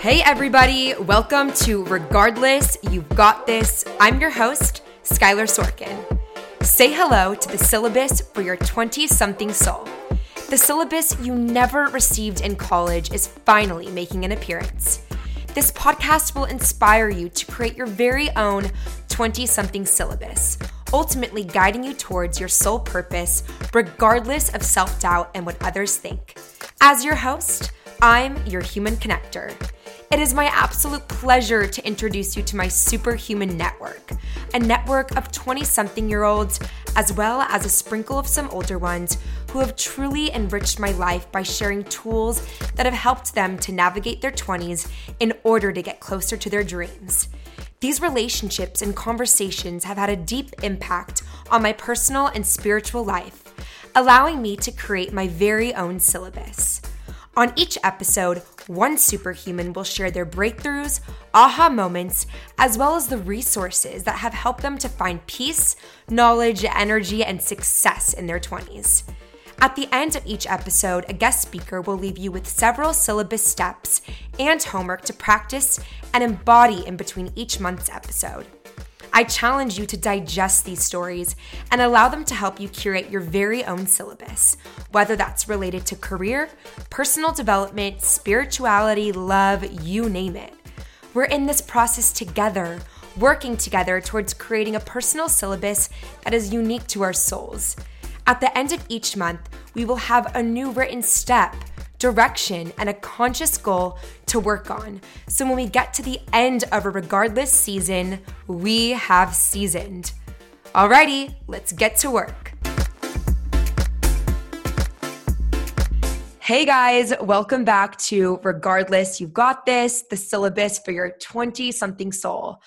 Hey, everybody, welcome to Regardless, You've Got This. I'm your host, Skylar Sorkin. Say hello to the syllabus for your 20 something soul. The syllabus you never received in college is finally making an appearance. This podcast will inspire you to create your very own 20 something syllabus, ultimately guiding you towards your sole purpose, regardless of self doubt and what others think. As your host, I'm your human connector. It is my absolute pleasure to introduce you to my Superhuman Network, a network of 20 something year olds, as well as a sprinkle of some older ones who have truly enriched my life by sharing tools that have helped them to navigate their 20s in order to get closer to their dreams. These relationships and conversations have had a deep impact on my personal and spiritual life, allowing me to create my very own syllabus. On each episode, one superhuman will share their breakthroughs, aha moments, as well as the resources that have helped them to find peace, knowledge, energy, and success in their 20s. At the end of each episode, a guest speaker will leave you with several syllabus steps and homework to practice and embody in between each month's episode. I challenge you to digest these stories and allow them to help you curate your very own syllabus, whether that's related to career, personal development, spirituality, love, you name it. We're in this process together, working together towards creating a personal syllabus that is unique to our souls. At the end of each month, we will have a new written step, direction, and a conscious goal to work on. So when we get to the end of a regardless season, we have seasoned. Alrighty, let's get to work. Hey guys, welcome back to Regardless, You've Got This, the syllabus for your 20 something soul.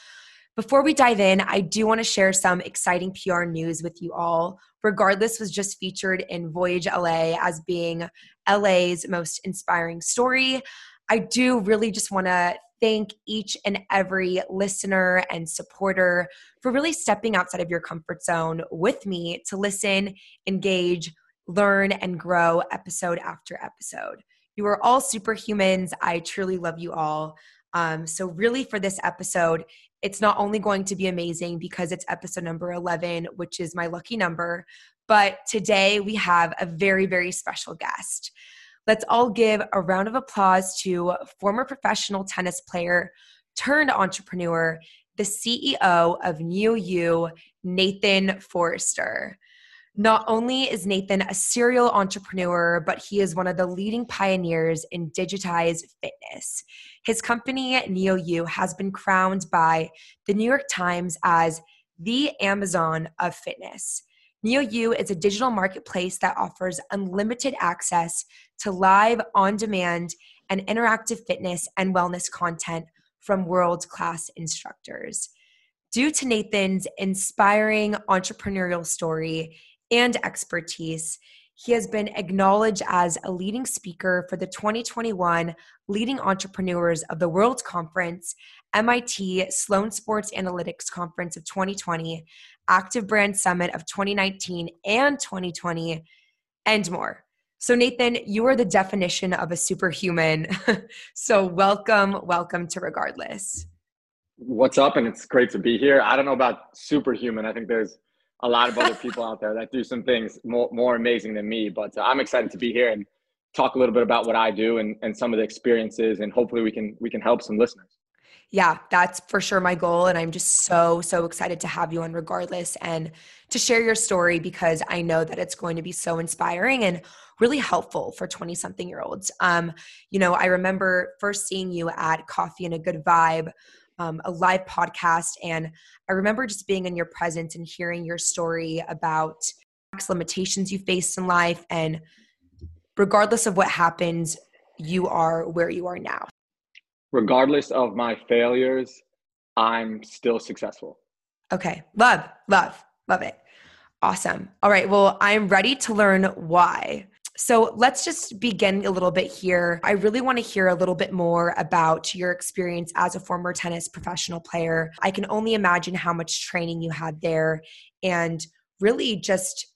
Before we dive in, I do want to share some exciting PR news with you all. Regardless was just featured in Voyage LA as being LA's most inspiring story. I do really just want to thank each and every listener and supporter for really stepping outside of your comfort zone with me to listen, engage, learn, and grow episode after episode. You are all superhumans. I truly love you all. Um, so, really, for this episode, it's not only going to be amazing because it's episode number 11, which is my lucky number, but today we have a very, very special guest. Let's all give a round of applause to former professional tennis player turned entrepreneur, the CEO of NeoU, Nathan Forrester. Not only is Nathan a serial entrepreneur, but he is one of the leading pioneers in digitized fitness. His company, NeoU, has been crowned by the New York Times as the Amazon of fitness. NeoU is a digital marketplace that offers unlimited access to live, on demand, and interactive fitness and wellness content from world class instructors. Due to Nathan's inspiring entrepreneurial story, and expertise. He has been acknowledged as a leading speaker for the 2021 Leading Entrepreneurs of the World Conference, MIT Sloan Sports Analytics Conference of 2020, Active Brand Summit of 2019 and 2020, and more. So, Nathan, you are the definition of a superhuman. so, welcome, welcome to Regardless. What's up? And it's great to be here. I don't know about superhuman. I think there's a lot of other people out there that do some things more, more amazing than me. But uh, I'm excited to be here and talk a little bit about what I do and, and some of the experiences, and hopefully we can we can help some listeners. Yeah, that's for sure my goal, and I'm just so so excited to have you on, regardless, and to share your story because I know that it's going to be so inspiring and really helpful for 20 something year olds. Um, you know, I remember first seeing you at Coffee and a Good Vibe um, a live podcast. And I remember just being in your presence and hearing your story about limitations you faced in life. And regardless of what happens, you are where you are now. Regardless of my failures, I'm still successful. Okay. Love, love, love it. Awesome. All right. Well, I'm ready to learn why. So let's just begin a little bit here. I really want to hear a little bit more about your experience as a former tennis professional player. I can only imagine how much training you had there and really just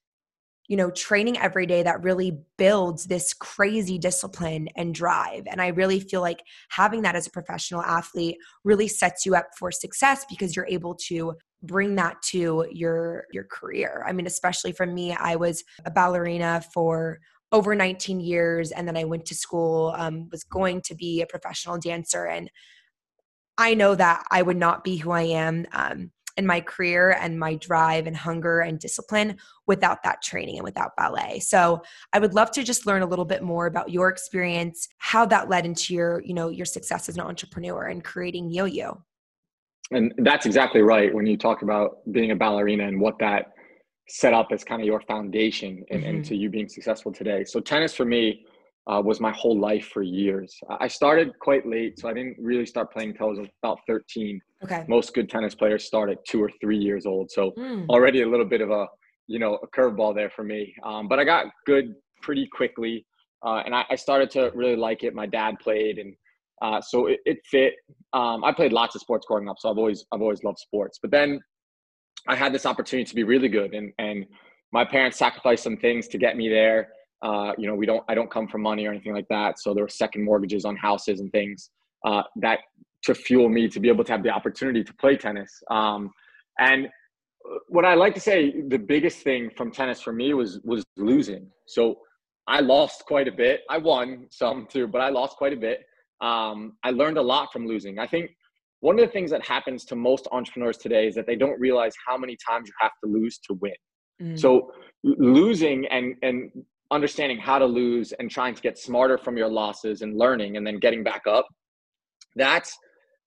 you know, training every day that really builds this crazy discipline and drive. And I really feel like having that as a professional athlete really sets you up for success because you're able to bring that to your your career. I mean, especially for me, I was a ballerina for over 19 years and then I went to school um, was going to be a professional dancer and I know that I would not be who I am um, in my career and my drive and hunger and discipline without that training and without ballet. So I would love to just learn a little bit more about your experience, how that led into your, you know, your success as an entrepreneur and creating NeoU. And that's exactly right. When you talk about being a ballerina and what that set up as kind of your foundation and, mm-hmm. into you being successful today. So tennis for me uh, was my whole life for years. I started quite late, so I didn't really start playing until I was about 13. Okay. Most good tennis players start at two or three years old, so mm. already a little bit of a you know a curveball there for me. Um, but I got good pretty quickly, uh, and I, I, started to really like it. My dad played, and uh, so it, it fit. Um, I played lots of sports growing up, so I've always I've always loved sports. But then I had this opportunity to be really good, and and my parents sacrificed some things to get me there. Uh, you know, we don't, I don't come from money or anything like that. So there were second mortgages on houses and things uh, that to fuel me to be able to have the opportunity to play tennis. Um, and what I like to say, the biggest thing from tennis for me was was losing. So I lost quite a bit. I won some too, but I lost quite a bit. Um, I learned a lot from losing. I think one of the things that happens to most entrepreneurs today is that they don't realize how many times you have to lose to win. Mm. So losing and and understanding how to lose and trying to get smarter from your losses and learning and then getting back up that's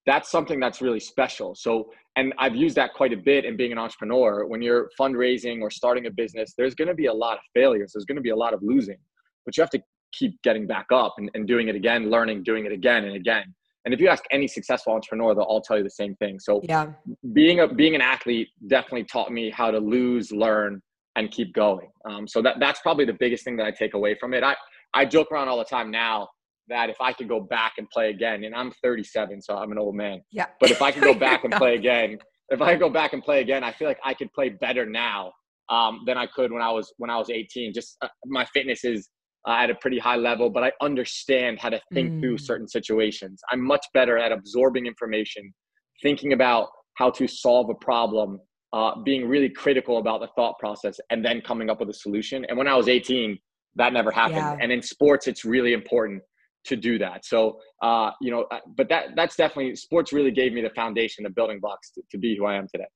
that's something that's really special so and i've used that quite a bit in being an entrepreneur when you're fundraising or starting a business there's going to be a lot of failures there's going to be a lot of losing but you have to keep getting back up and, and doing it again learning doing it again and again and if you ask any successful entrepreneur they'll all tell you the same thing so yeah being a being an athlete definitely taught me how to lose learn and keep going. Um, so that that's probably the biggest thing that I take away from it. I I joke around all the time now that if I could go back and play again, and I'm 37, so I'm an old man. Yeah. But if I could go back and play again, if I could go back and play again, I feel like I could play better now um, than I could when I was when I was 18. Just uh, my fitness is uh, at a pretty high level, but I understand how to think mm. through certain situations. I'm much better at absorbing information, thinking about how to solve a problem uh, being really critical about the thought process and then coming up with a solution. And when I was 18, that never happened. Yeah. And in sports, it's really important to do that. So, uh, you know, uh, but that that's definitely sports really gave me the foundation, the building blocks to, to be who I am today.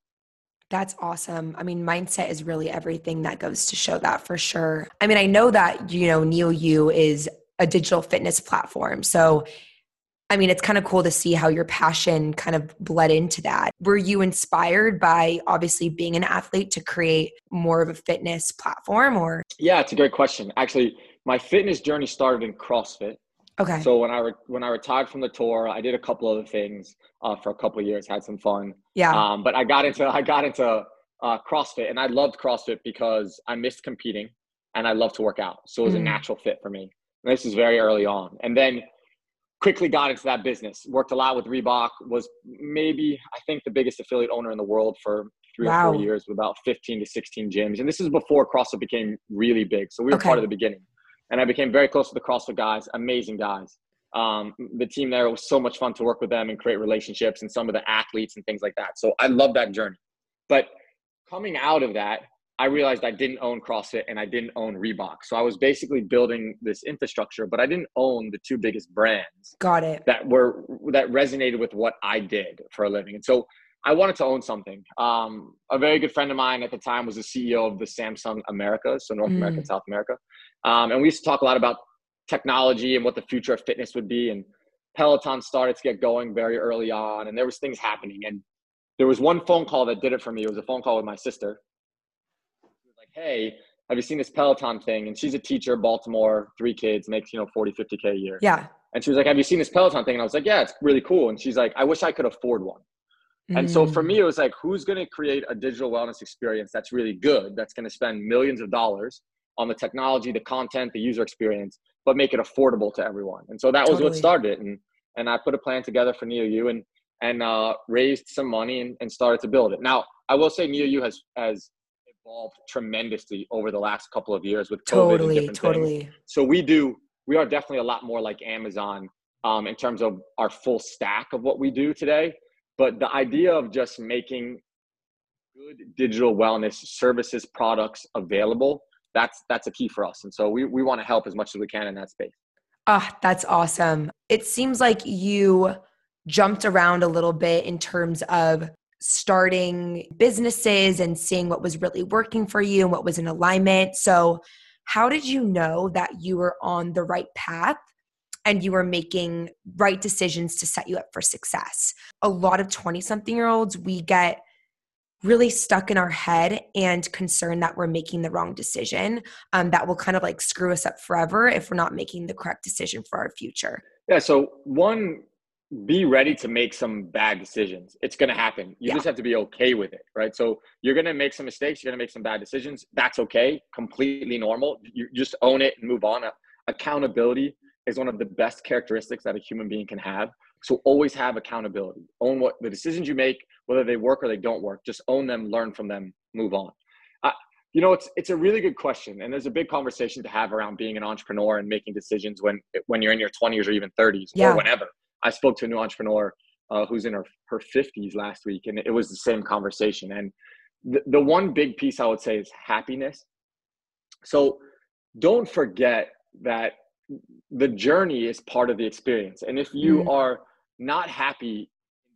That's awesome. I mean, mindset is really everything that goes to show that for sure. I mean, I know that, you know, NeoU is a digital fitness platform. So I mean, it's kind of cool to see how your passion kind of bled into that. Were you inspired by obviously being an athlete to create more of a fitness platform or? Yeah, it's a great question. Actually, my fitness journey started in CrossFit. Okay. So when I re- when I retired from the tour, I did a couple other things uh, for a couple of years, had some fun. Yeah. Um, but I got into I got into uh, CrossFit, and I loved CrossFit because I missed competing, and I love to work out. So it was mm. a natural fit for me. And this is very early on, and then quickly got into that business. Worked a lot with Reebok. Was maybe I think the biggest affiliate owner in the world for three wow. or four years with about 15 to 16 gyms. And this is before CrossFit became really big. So we were okay. part of the beginning. And I became very close to the CrossFit guys, amazing guys. Um, the team there was so much fun to work with them and create relationships and some of the athletes and things like that. So I love that journey. But coming out of that, I realized I didn't own CrossFit and I didn't own Reebok. So I was basically building this infrastructure, but I didn't own the two biggest brands. Got it. That were that resonated with what I did for a living. And so I wanted to own something. Um, a very good friend of mine at the time was the CEO of the Samsung Americas, so North mm. America and South America. Um, and we used to talk a lot about technology and what the future of fitness would be. And Peloton started to get going very early on, and there was things happening. And there was one phone call that did it for me. It was a phone call with my sister Like, hey, have you seen this Peloton thing? And she's a teacher, Baltimore, three kids, makes, you know, 40, 50K a year. Yeah. And she was like, have you seen this Peloton thing? And I was like, yeah, it's really cool. And she's like, I wish I could afford one. Mm. And so for me, it was like, who's going to create a digital wellness experience that's really good, that's going to spend millions of dollars on the technology, the content, the user experience, but make it affordable to everyone. And so that was totally. what started it. And, and I put a plan together for NeoU and, and uh, raised some money and, and started to build it. Now, I will say NeoU has, has evolved tremendously over the last couple of years with COVID totally, totally. Things. So we do, we are definitely a lot more like Amazon um, in terms of our full stack of what we do today. But the idea of just making good digital wellness services products available that's that's a key for us. And so we, we want to help as much as we can in that space. Ah oh, that's awesome. It seems like you jumped around a little bit in terms of starting businesses and seeing what was really working for you and what was in alignment. So how did you know that you were on the right path and you were making right decisions to set you up for success? A lot of 20 something year olds we get really stuck in our head and concerned that we're making the wrong decision um, that will kind of like screw us up forever if we're not making the correct decision for our future. Yeah so one be ready to make some bad decisions. It's going to happen. You yeah. just have to be okay with it right? So you're going to make some mistakes you're going to make some bad decisions. That's okay completely normal. You just own it and move on. Accountability is one of the best characteristics that a human being can have so always have accountability. Own what the decisions you make, whether they work or they don't work. Just own them, learn from them, move on. Uh, you know, it's it's a really good question, and there's a big conversation to have around being an entrepreneur and making decisions when when you're in your 20s or even 30s yeah. or whenever. I spoke to a new entrepreneur uh, who's in her her 50s last week, and it was the same conversation. And the, the one big piece I would say is happiness. So don't forget that the journey is part of the experience, and if you mm. are not happy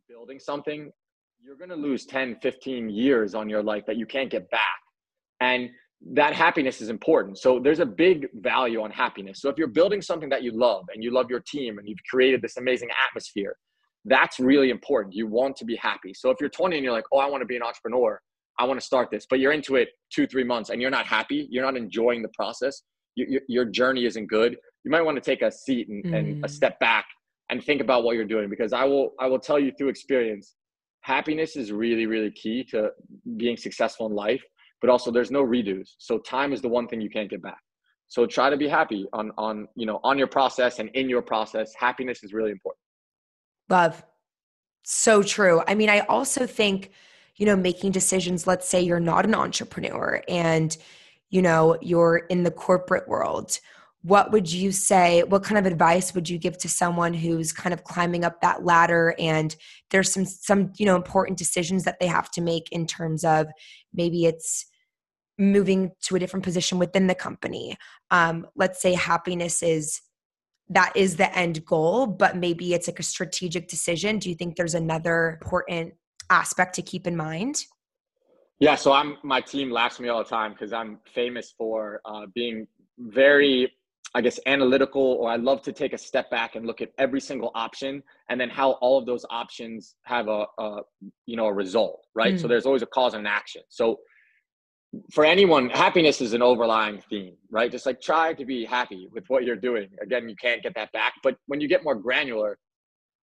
building something, you're going to lose 10, 15 years on your life that you can't get back. And that happiness is important. So there's a big value on happiness. So if you're building something that you love and you love your team and you've created this amazing atmosphere, that's really important. You want to be happy. So if you're 20 and you're like, oh, I want to be an entrepreneur, I want to start this, but you're into it two, three months and you're not happy, you're not enjoying the process, your, your journey isn't good, you might want to take a seat and, mm. and a mm. step back and think about what you're doing because i will i will tell you through experience happiness is really really key to being successful in life but also there's no redos. So time is the one thing you can't get back. So try to be happy on on you know on your process and in your process. Happiness is really important. Love. So true. I mean i also think you know making decisions let's say you're not an entrepreneur and you know you're in the corporate world what would you say what kind of advice would you give to someone who's kind of climbing up that ladder? And there's some some you know important decisions that they have to make in terms of maybe it's moving to a different position within the company. Um, let's say happiness is that is the end goal but maybe it's like a strategic decision. Do you think there's another important aspect to keep in mind? Yeah so i'm my team laughs me all the time because i'm famous for uh, being very I guess, analytical, or I love to take a step back and look at every single option and then how all of those options have a, a you know, a result, right? Mm. So there's always a cause and an action. So for anyone, happiness is an overlying theme, right? Just like try to be happy with what you're doing. Again, you can't get that back, but when you get more granular,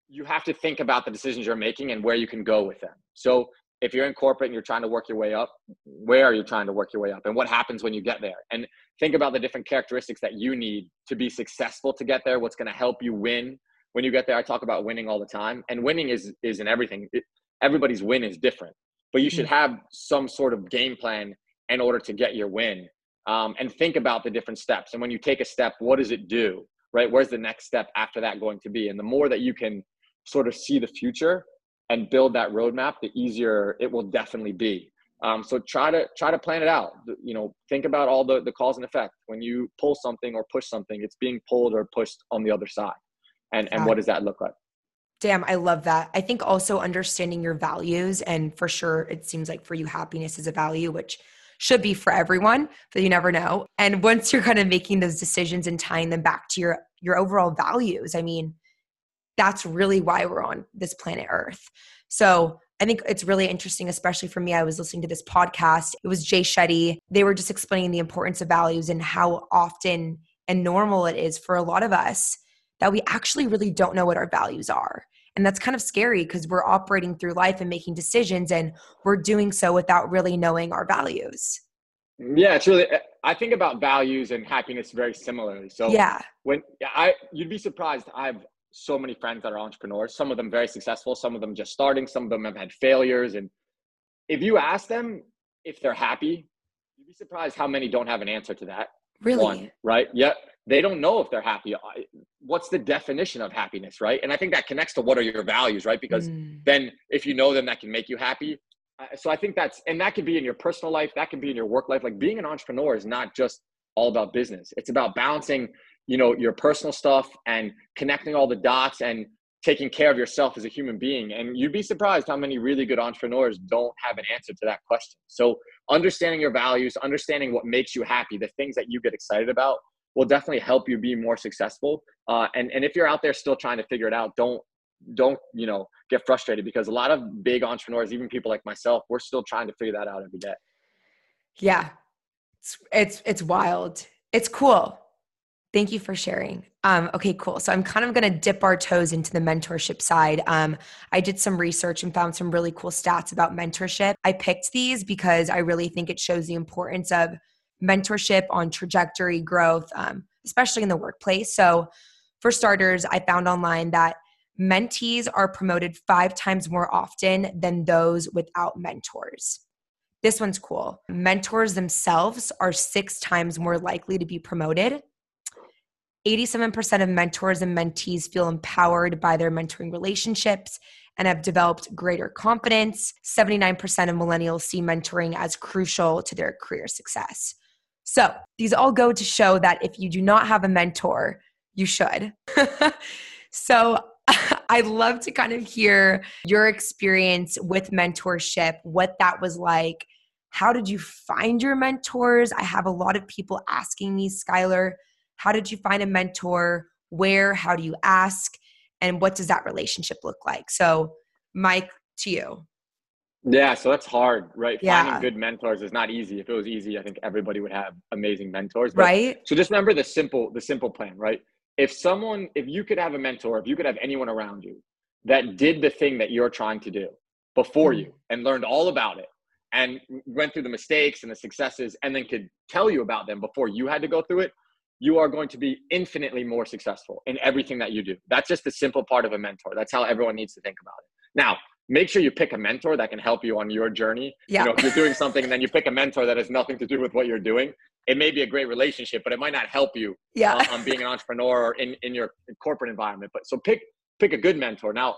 you have to think about the decisions you're making and where you can go with them. So if you're in corporate and you're trying to work your way up, where are you trying to work your way up? And what happens when you get there? And think about the different characteristics that you need to be successful to get there, what's going to help you win when you get there. I talk about winning all the time, and winning is is in everything. It, everybody's win is different, but you should mm. have some sort of game plan in order to get your win. Um, and think about the different steps. And when you take a step, what does it do? Right? Where's the next step after that going to be? And the more that you can sort of see the future, and build that roadmap, the easier it will definitely be. Um, so try to try to plan it out. You know, think about all the the cause and effect. When you pull something or push something, it's being pulled or pushed on the other side. And and what does that look like? Damn, I love that. I think also understanding your values, and for sure, it seems like for you, happiness is a value, which should be for everyone, but you never know. And once you're kind of making those decisions and tying them back to your your overall values, I mean, that's really why we're on this planet Earth. So I think it's really interesting, especially for me. I was listening to this podcast. It was Jay Shetty. They were just explaining the importance of values and how often and normal it is for a lot of us that we actually really don't know what our values are. And that's kind of scary because we're operating through life and making decisions and we're doing so without really knowing our values. Mm, yeah, it's really I think about values and happiness very similarly. So yeah, when I you'd be surprised. I've so many friends that are entrepreneurs, some of them very successful, some of them just starting, some of them have had failures. And if you ask them if they're happy, you'd be surprised how many don't have an answer to that. Really? One, right? Yep. They don't know if they're happy. What's the definition of happiness, right? And I think that connects to what are your values, right? Because mm. then if you know them, that can make you happy. Uh, so I think that's, and that could be in your personal life, that can be in your work life. Like being an entrepreneur is not just all about business. It's about balancing, you know, your personal stuff and connecting all the dots and taking care of yourself as a human being. And you'd be surprised how many really good entrepreneurs don't have an answer to that question. So understanding your values, understanding what makes you happy, the things that you get excited about will definitely help you be more successful. Uh, and, and if you're out there still trying to figure it out, don't, don't, you know, get frustrated because a lot of big entrepreneurs, even people like myself, we're still trying to figure that out every day. Yeah. It's, it's, it's wild. It's cool. Thank you for sharing. Um, okay, cool. So I'm kind of going to dip our toes into the mentorship side. Um, I did some research and found some really cool stats about mentorship. I picked these because I really think it shows the importance of mentorship on trajectory growth, um, especially in the workplace. So, for starters, I found online that mentees are promoted five times more often than those without mentors. This one's cool. Mentors themselves are six times more likely to be promoted 87% of mentors and mentees feel empowered by their mentoring relationships and have developed greater confidence. 79% of millennials see mentoring as crucial to their career success. So, these all go to show that if you do not have a mentor, you should. so, I'd love to kind of hear your experience with mentorship, what that was like. How did you find your mentors? I have a lot of people asking me, Skylar, how did you find a mentor? Where? How do you ask? And what does that relationship look like? So, Mike, to you. Yeah, so that's hard, right? Yeah. Finding good mentors is not easy. If it was easy, I think everybody would have amazing mentors. But, right. So just remember the simple, the simple plan, right? If someone, if you could have a mentor, if you could have anyone around you that did the thing that you're trying to do before mm. you and learned all about it and went through the mistakes and the successes and then could tell you about them before you had to go through it, you are going to be infinitely more successful in everything that you do. That's just the simple part of a mentor. That's how everyone needs to think about it. Now, make sure you pick a mentor that can help you on your journey. Yeah. You know, if you're doing something and then you pick a mentor that has nothing to do with what you're doing, it may be a great relationship, but it might not help you yeah. uh, on being an entrepreneur or in, in your corporate environment. But so pick pick a good mentor. Now,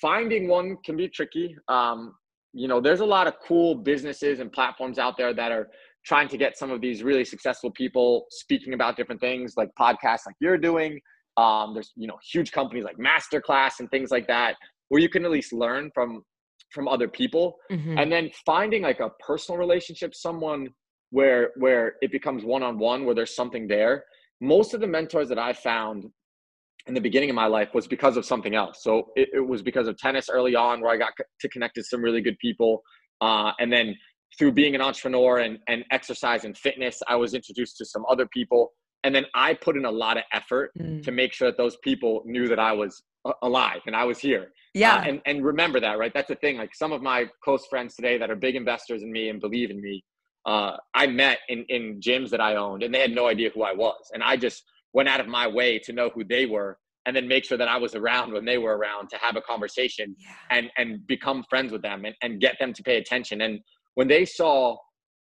finding one can be tricky. Um, you know, there's a lot of cool businesses and platforms out there that are trying to get some of these really successful people speaking about different things like podcasts like you're doing. Um, there's you know huge companies like masterclass and things like that where you can at least learn from from other people. Mm-hmm. and then finding like a personal relationship someone where where it becomes one-on-one where there's something there. Most of the mentors that i found in the beginning of my life was because of something else. So it, it was because of tennis early on where i got to connect to some really good people uh, and then through being an entrepreneur and, and exercise and fitness, I was introduced to some other people. And then I put in a lot of effort mm. to make sure that those people knew that I was alive and I was here. Yeah. Uh, and, and remember that, right? That's the thing. Like some of my close friends today that are big investors in me and believe in me, uh, I met in, in gyms that I owned and they had no idea who I was. And I just went out of my way to know who they were and then make sure that I was around when they were around to have a conversation yeah. and, and become friends with them and, and get them to pay attention. And when they saw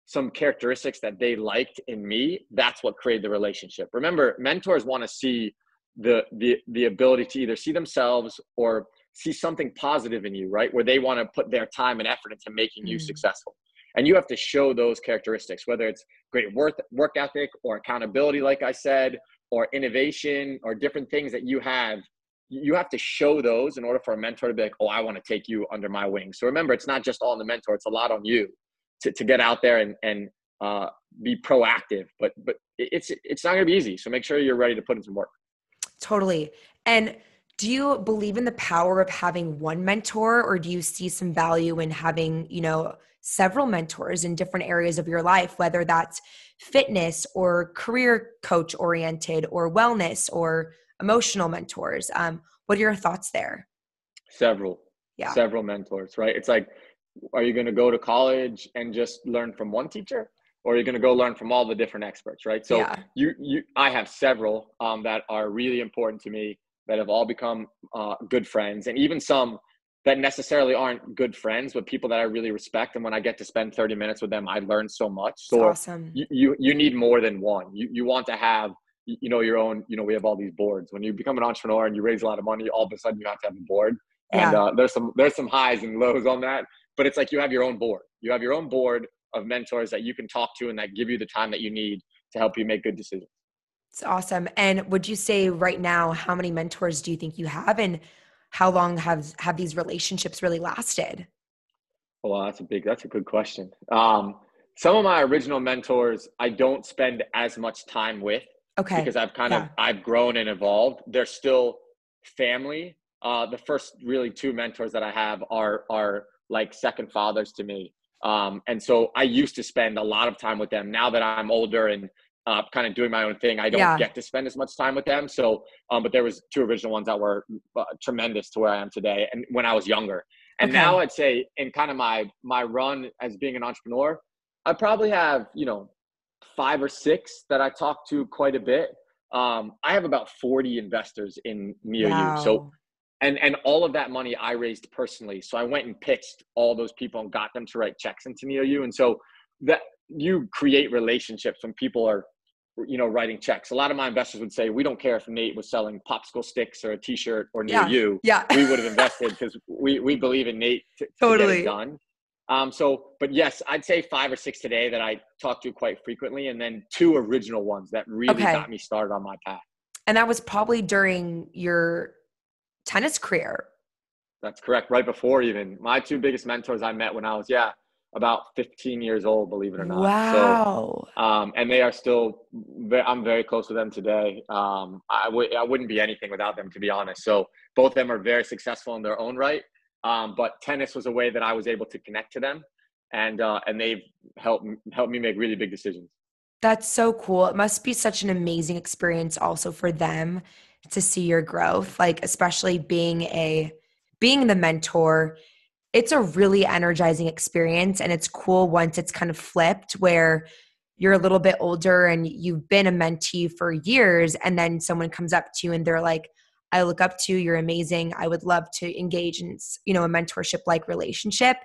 some characteristics that they liked in me, that's what created the relationship. Remember, mentors want to see the the the ability to either see themselves or see something positive in you, right? Where they want to put their time and effort into making you mm. successful. And you have to show those characteristics, whether it's great work work ethic or accountability, like I said, or innovation or different things that you have you have to show those in order for a mentor to be like, oh, I want to take you under my wing. So remember, it's not just all on the mentor; it's a lot on you to, to get out there and and uh, be proactive. But but it's it's not going to be easy. So make sure you're ready to put in some work. Totally. And do you believe in the power of having one mentor, or do you see some value in having you know several mentors in different areas of your life, whether that's fitness or career coach oriented or wellness or emotional mentors. Um, what are your thoughts there? Several. Yeah. Several mentors, right? It's like, are you going to go to college and just learn from one teacher? Or are you going to go learn from all the different experts, right? So yeah. you, you, I have several um, that are really important to me that have all become uh, good friends, and even some that necessarily aren't good friends, but people that I really respect. And when I get to spend 30 minutes with them, I learn so much. So awesome. you, you, you need more than one. You, you want to have, you know, your own, you know, we have all these boards. When you become an entrepreneur and you raise a lot of money, all of a sudden you have to have a board. And Yeah. uh, there's some, there's some highs and lows on that, but it's like you have your own board. You have your own board of mentors that you can talk to and that give you the time that you need to help you make good decisions. It's awesome. And would you say right now, how many mentors do you think you have, and how long have have these relationships really lasted? Well, that's a big, that's a good question. Um, some of my original mentors, I don't spend as much time with Okay. because I've kind Yeah. of, I've grown and evolved. They're still family. Uh, the first really two mentors that I have are, are like second fathers to me. Um, and so I used to spend a lot of time with them. Now that I'm older and uh, kind of doing my own thing, I don't Yeah. get to spend as much time with them. So, um, but there was two original ones that were uh, tremendous to where I am today, and when I was younger. And Okay. now I'd say in kind of my my run as being an entrepreneur, I probably have you know five or six that I talk to quite a bit. Um, I have about 40 investors in NeoU. So and and all of that money I raised personally. So I went and pitched all those people and got them to write checks into NeoU. And so that you create relationships when people are you know writing checks. A lot of my investors would say, we don't care if Nate was selling popsicle sticks or a t-shirt or Yeah. NeoU. yeah. We would have invested because we, we believe in Nate to, to Totally. it done. Um, so, but yes, I'd say five or six today that I talk to quite frequently, and then two original ones that really Okay. got me started on my path. and that was probably during your tennis career. That's correct. Right before even my two biggest mentors I met when I was yeah about 15 years old, believe it or not. Wow. So, um, and they are still. Ve- I'm very close with them today. Um, I would I wouldn't be anything without them, to be honest. So both of them are very successful in their own right. Um, but tennis was a way that I was able to connect to them, and uh, and they've helped helped me make really big decisions. That's so cool. It must be such an amazing experience also for them to see your growth, like especially being a being the mentor. It's a really energizing experience and it's cool once it's kind of flipped where you're a little bit older and you've been a mentee for years and then someone comes up to you and they're like I look up to you, you're amazing. I would love to engage in, you know, a mentorship like relationship.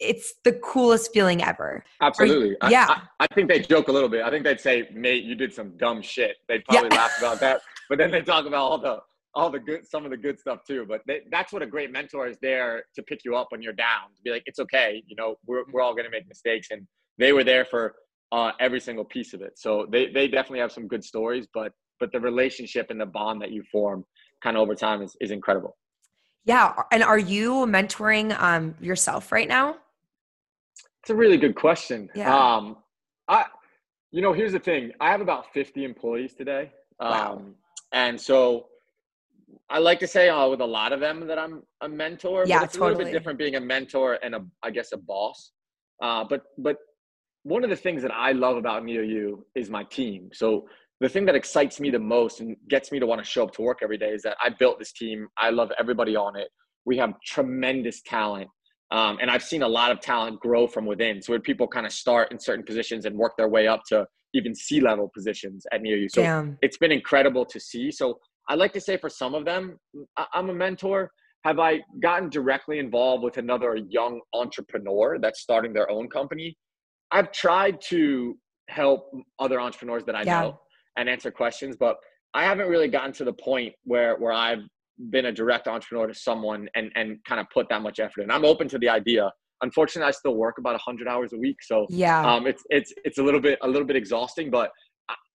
It's the coolest feeling ever. Absolutely. I- yeah. I, I think they joke a little bit. I think they'd say, "Nate, you did some dumb shit." They'd probably Yeah. laugh about that, but then they talk about all the all the good, some of the good stuff too. But they, that's what a great mentor is there to pick you up when you're down, to be like, "It's okay. You know, we're we're all gonna make mistakes," and they were there for uh, every single piece of it. So they they definitely have some good stories, but but the relationship and the bond that you form kind of over time is is incredible. Yeah. And are you mentoring um, yourself right now? It's a really good question. Yeah. Um, I, you know, here's the thing. I have about 50 employees today. Um, Wow. and so I like to say uh, with a lot of them that I'm a mentor, Yeah, but it's a little bit different being a mentor and a, I guess, a boss. Uh, but, but one of the things that I love about NeoU is my team. So the thing that excites me the most and gets me to want to show up to work every day is that I built this team. I love everybody on it. We have tremendous talent. Um, and I've seen a lot of talent grow from within. So where people kind of start in certain positions and work their way up to even C level positions at NeoU. So Damn. it's been incredible to see. So I like to say for some of them, I- I'm a mentor. Have I gotten directly involved with another young entrepreneur that's starting their own company? I've tried to help other entrepreneurs that I Yeah. know and answer questions, but I haven't really gotten to the point where where I've been a direct entrepreneur to someone and and kind of put that much effort in. I'm open to the idea. Unfortunately, I still work about 100 hours a week, so Yeah. um, it's it's it's a little bit a little bit exhausting, but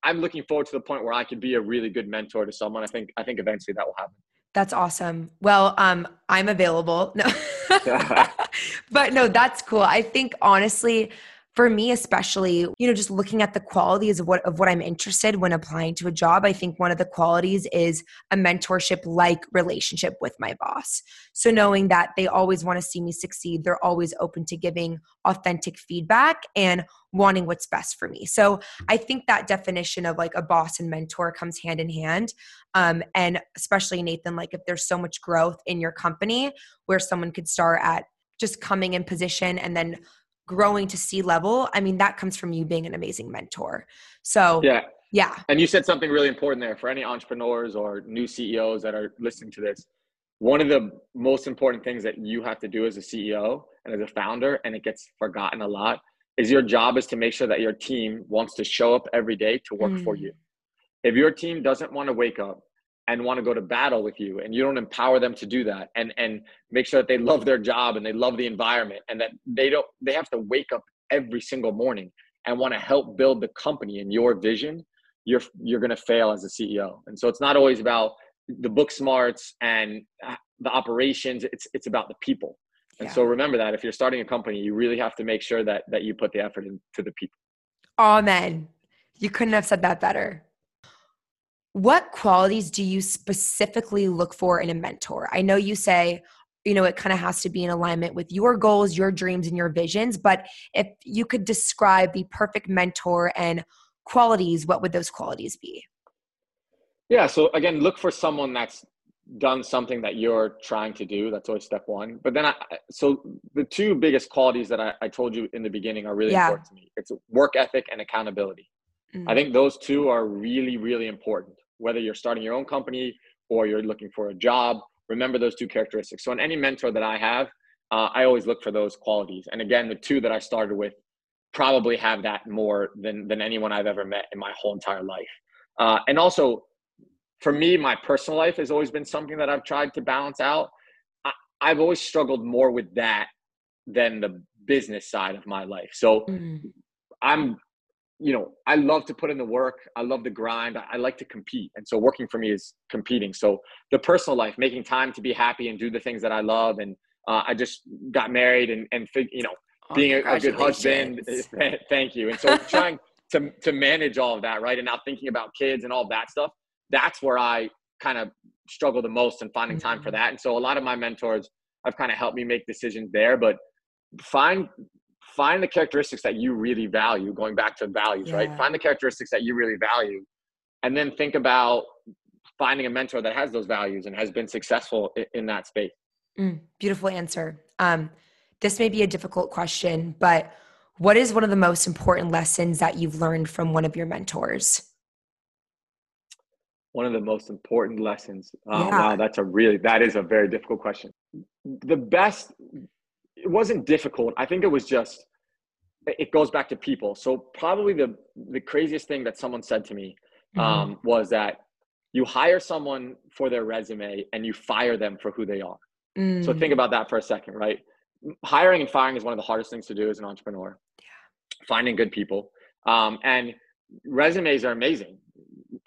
I'm looking forward to the point where I could be a really good mentor to someone. I think I think eventually that will happen. That's awesome. Well, um, I'm available. No. but no, that's cool. I think honestly, for me especially, you know, just looking at the qualities of what of what I'm interested when applying to a job, I think one of the qualities is a mentorship like relationship with my boss. So knowing that they always want to see me succeed, they're always open to giving authentic feedback and wanting what's best for me. So I think that definition of like a boss and mentor comes hand in hand. Um, and especially Nathan, like if there's so much growth in your company where someone could start at just coming in position and then growing to C level, I mean, that comes from you being an amazing mentor. So, Yeah, yeah, and you said something really important there for any entrepreneurs or new CEOs that are listening to this. one of the most important things that you have to do as a CEO and as a founder, and it gets forgotten a lot, is your job is to make sure that your team wants to show up every day to work mm. for you. If your team doesn't want to wake up and want to go to battle with you and you don't empower them to do that and and make sure that they love their job and they love the environment and that they don't they have to wake up every single morning and want to help build the company and your vision you're you're going to fail as a CEO. And so it's not always about the book smarts and uh, the operations it's it's about the people and yeah. so remember that if you're starting a company you really have to make sure that that you put the effort into the people amen you couldn't have said that better what qualities do you specifically look for in a mentor i know you say you know it kind of has to be in alignment with your goals your dreams and your visions but if you could describe the perfect mentor and qualities what would those qualities be yeah. So again, look for someone that's done something that you're trying to do. That's always step one. But then I, so the two biggest qualities that I, I told you in the beginning are really yeah. important to me. It's work ethic and accountability. Mm-hmm. I think those two are really, really important. Whether you're starting your own company or you're looking for a job, remember those two characteristics. So in any mentor that I have, uh, I always look for those qualities. And again, the two that I started with probably have that more than than anyone I've ever met in my whole entire life. Uh, and also for me, my personal life has always been something that I've tried to balance out. I, have always struggled more with that than the business side of my life. So mm-hmm. I'm, you know, I love to put in the work. I love the grind. I, I, like to compete. And so working for me is competing. So the personal life, making time to be happy and do the things that I love. And uh, I just got married and, and you know, oh, being a, a good husband. Thank you. And so trying to, to manage all of that, right. And now thinking about kids and all that stuff that's where I kind of struggle the most in finding time for mm-hmm. that. And so a lot of my mentors have kind of helped me make decisions there. But find find the characteristics that you really value. Going back to values, yeah. right? Find the characteristics that you really value, and then think about finding a mentor that has those values and has been successful in, in that space. Mm, beautiful answer. Um, this may be a difficult question, but what is one of the most important lessons that you've learned from one of your mentors? one of the most important lessons uh, yeah. wow that's a really that is a very difficult question the best it wasn't difficult i think it was just it goes back to people so probably the the craziest thing that someone said to me mm-hmm. um, was that you hire someone for their resume and you fire them for who they are mm. so think about that for a second right hiring and firing is one of the hardest things to do as an entrepreneur yeah. finding good people um, and resumes are amazing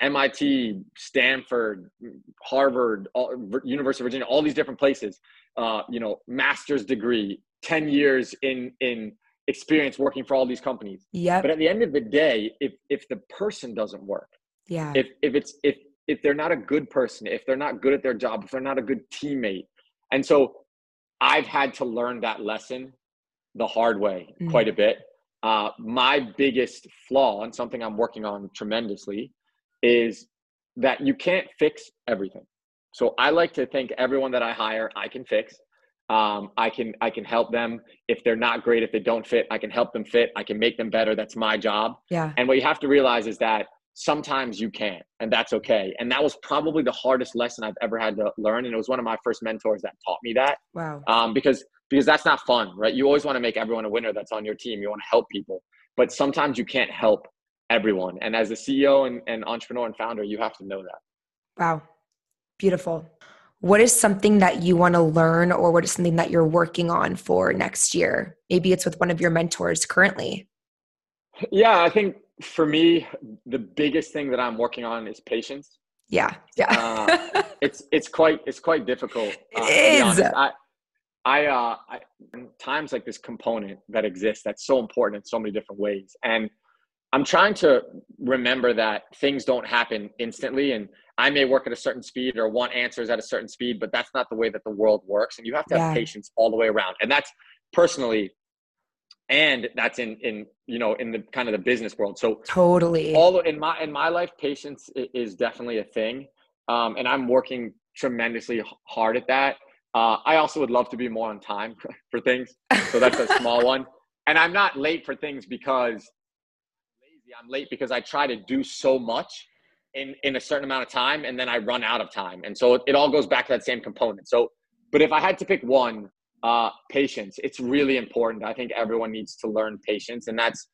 MIT, Stanford, Harvard, all, University of Virginia, all these different places. Uh, you know, master's degree, ten years in in experience working for all these companies. Yeah. But at the end of the day, if if the person doesn't work, yeah. If if it's if if they're not a good person, if they're not good at their job, if they're not a good teammate, and so I've had to learn that lesson the hard way mm. quite a bit. Uh, my biggest flaw and something I'm working on tremendously is that you can't fix everything. So I like to think everyone that I hire, I can fix. Um, I can I can help them if they're not great, if they don't fit, I can help them fit. I can make them better. That's my job. Yeah. And what you have to realize is that sometimes you can't, and that's okay. And that was probably the hardest lesson I've ever had to learn. And it was one of my first mentors that taught me that. Wow. Um, because because that's not fun, right? You always want to make everyone a winner that's on your team. You want to help people, but sometimes you can't help everyone. And as a CEO and, and entrepreneur and founder, you have to know that. Wow. Beautiful. What is something that you want to learn or what is something that you're working on for next year? Maybe it's with one of your mentors currently. Yeah, I think for me, the biggest thing that I'm working on is patience. Yeah. Yeah. uh, it's it's quite it's quite difficult. Uh, it is. I, I, uh, I, times like this component that exists that's so important in so many different ways. And I'm trying to remember that things don't happen instantly and I may work at a certain speed or want answers at a certain speed, but that's not the way that the world works. And you have to have patience all the way around. And that's personally and that's in in you know in the kind of the business world. So totally all in my in my life, patience is definitely a thing. Um, and I'm working tremendously hard at that. Uh, I also would love to be more on time for things. So that's a small one. And I'm not late for things because I'm late because I try to do so much in in a certain amount of time and then I run out of time. And so it, it all goes back to that same component. So but if I had to pick one, uh, patience. It's really important. I think everyone needs to learn patience, and that's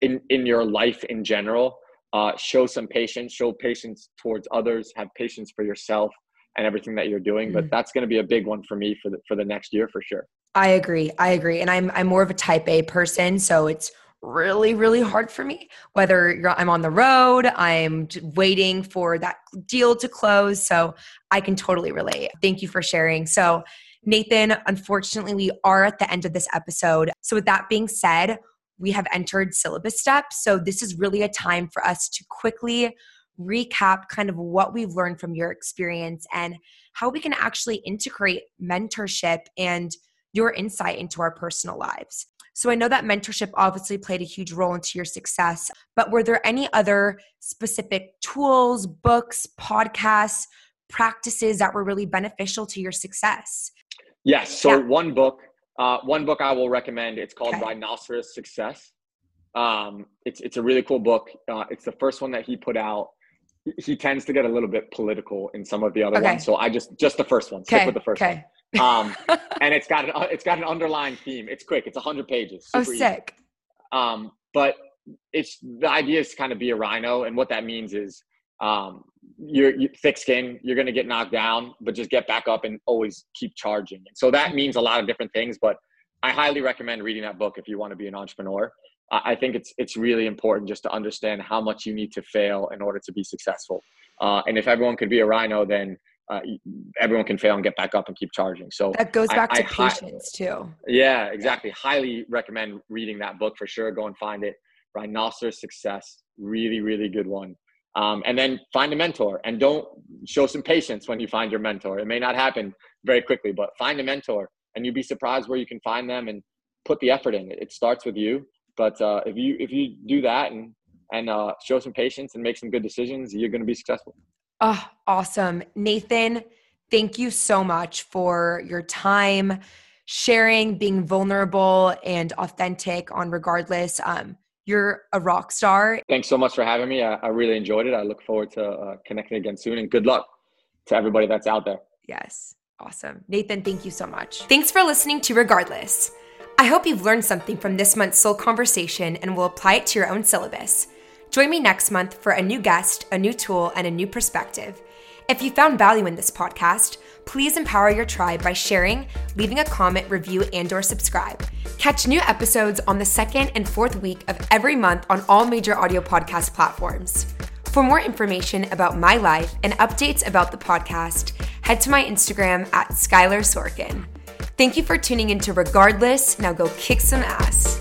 in in your life in general. Uh, show some patience. Show patience towards others. Have patience for yourself and everything that you're doing. But that's going to be a big one for me for the for the next year for sure. I agree. I agree, and I'm I'm more of a Type A person, so it's really really hard for me whether i'm on the road i'm waiting for that deal to close so i can totally relate thank you for sharing so Nathan, unfortunately, we are at the end of this episode. So, with that being said, we have entered syllabus steps. So, this is really a time for us to quickly recap kind of what we've learned from your experience and how we can actually integrate mentorship and your insight into our personal lives. So I know that mentorship obviously played a huge role into your success, but were there any other specific tools, books, podcasts, practices that were really beneficial to your success? Yes. So yeah. one book, uh, one book I will recommend. It's called okay. Rhinoceros Success. Um, it's it's a really cool book. Uh, it's the first one that he put out. He tends to get a little bit political in some of the other okay. ones, so I just just the first one. Stick with the first okay. one. Um, and it's got an it's got an underlying theme. It's quick. It's hundred pages. oh, sick. Um, but it's the idea is to kind of be a rhino, and what that means is um, you're you, thick skin, you're going to get knocked down, but just get back up and always keep charging. And so that means a lot of different things, but I highly recommend reading that book if you want to be an entrepreneur. I think it's it's really important just to understand how much you need to fail in order to be successful. Uh, and if everyone could be a rhino, then uh, everyone can fail and get back up and keep charging. So that goes back I, to I, patience too. Yeah, exactly. Highly recommend reading that book for sure. Go and find it. Rhinoceros Success, really, really good one. Um, and then find a mentor and don't show some patience when you find your mentor. It may not happen very quickly, but find a mentor and you'd be surprised where you can find them and put the effort in. It starts with you, but uh, if you if you do that and and uh, show some patience and make some good decisions, you're going to be successful. Oh, awesome, Nathan! Thank you so much for your time, sharing, being vulnerable and authentic on regardless. Um, you're a rock star. Thanks so much for having me. I, I really enjoyed it. I look forward to uh, connecting again soon and good luck to everybody that's out there. Yes. Awesome. Nathan, thank you so much. Thanks for listening to Regardless. I hope you've learned something from this month's Soul Conversation and will apply it to your own syllabus. Join me next month for a new guest, a new tool, and a new perspective. If you found value in this podcast, please empower your tribe by sharing, leaving a comment, review, and or subscribe. Catch new episodes on the second and fourth week of every month on all major audio podcast platforms. For more information about my life and updates about the podcast, head to my Instagram at Skylar Sorkin. Thank you for tuning into Regardless. Now go kick some ass.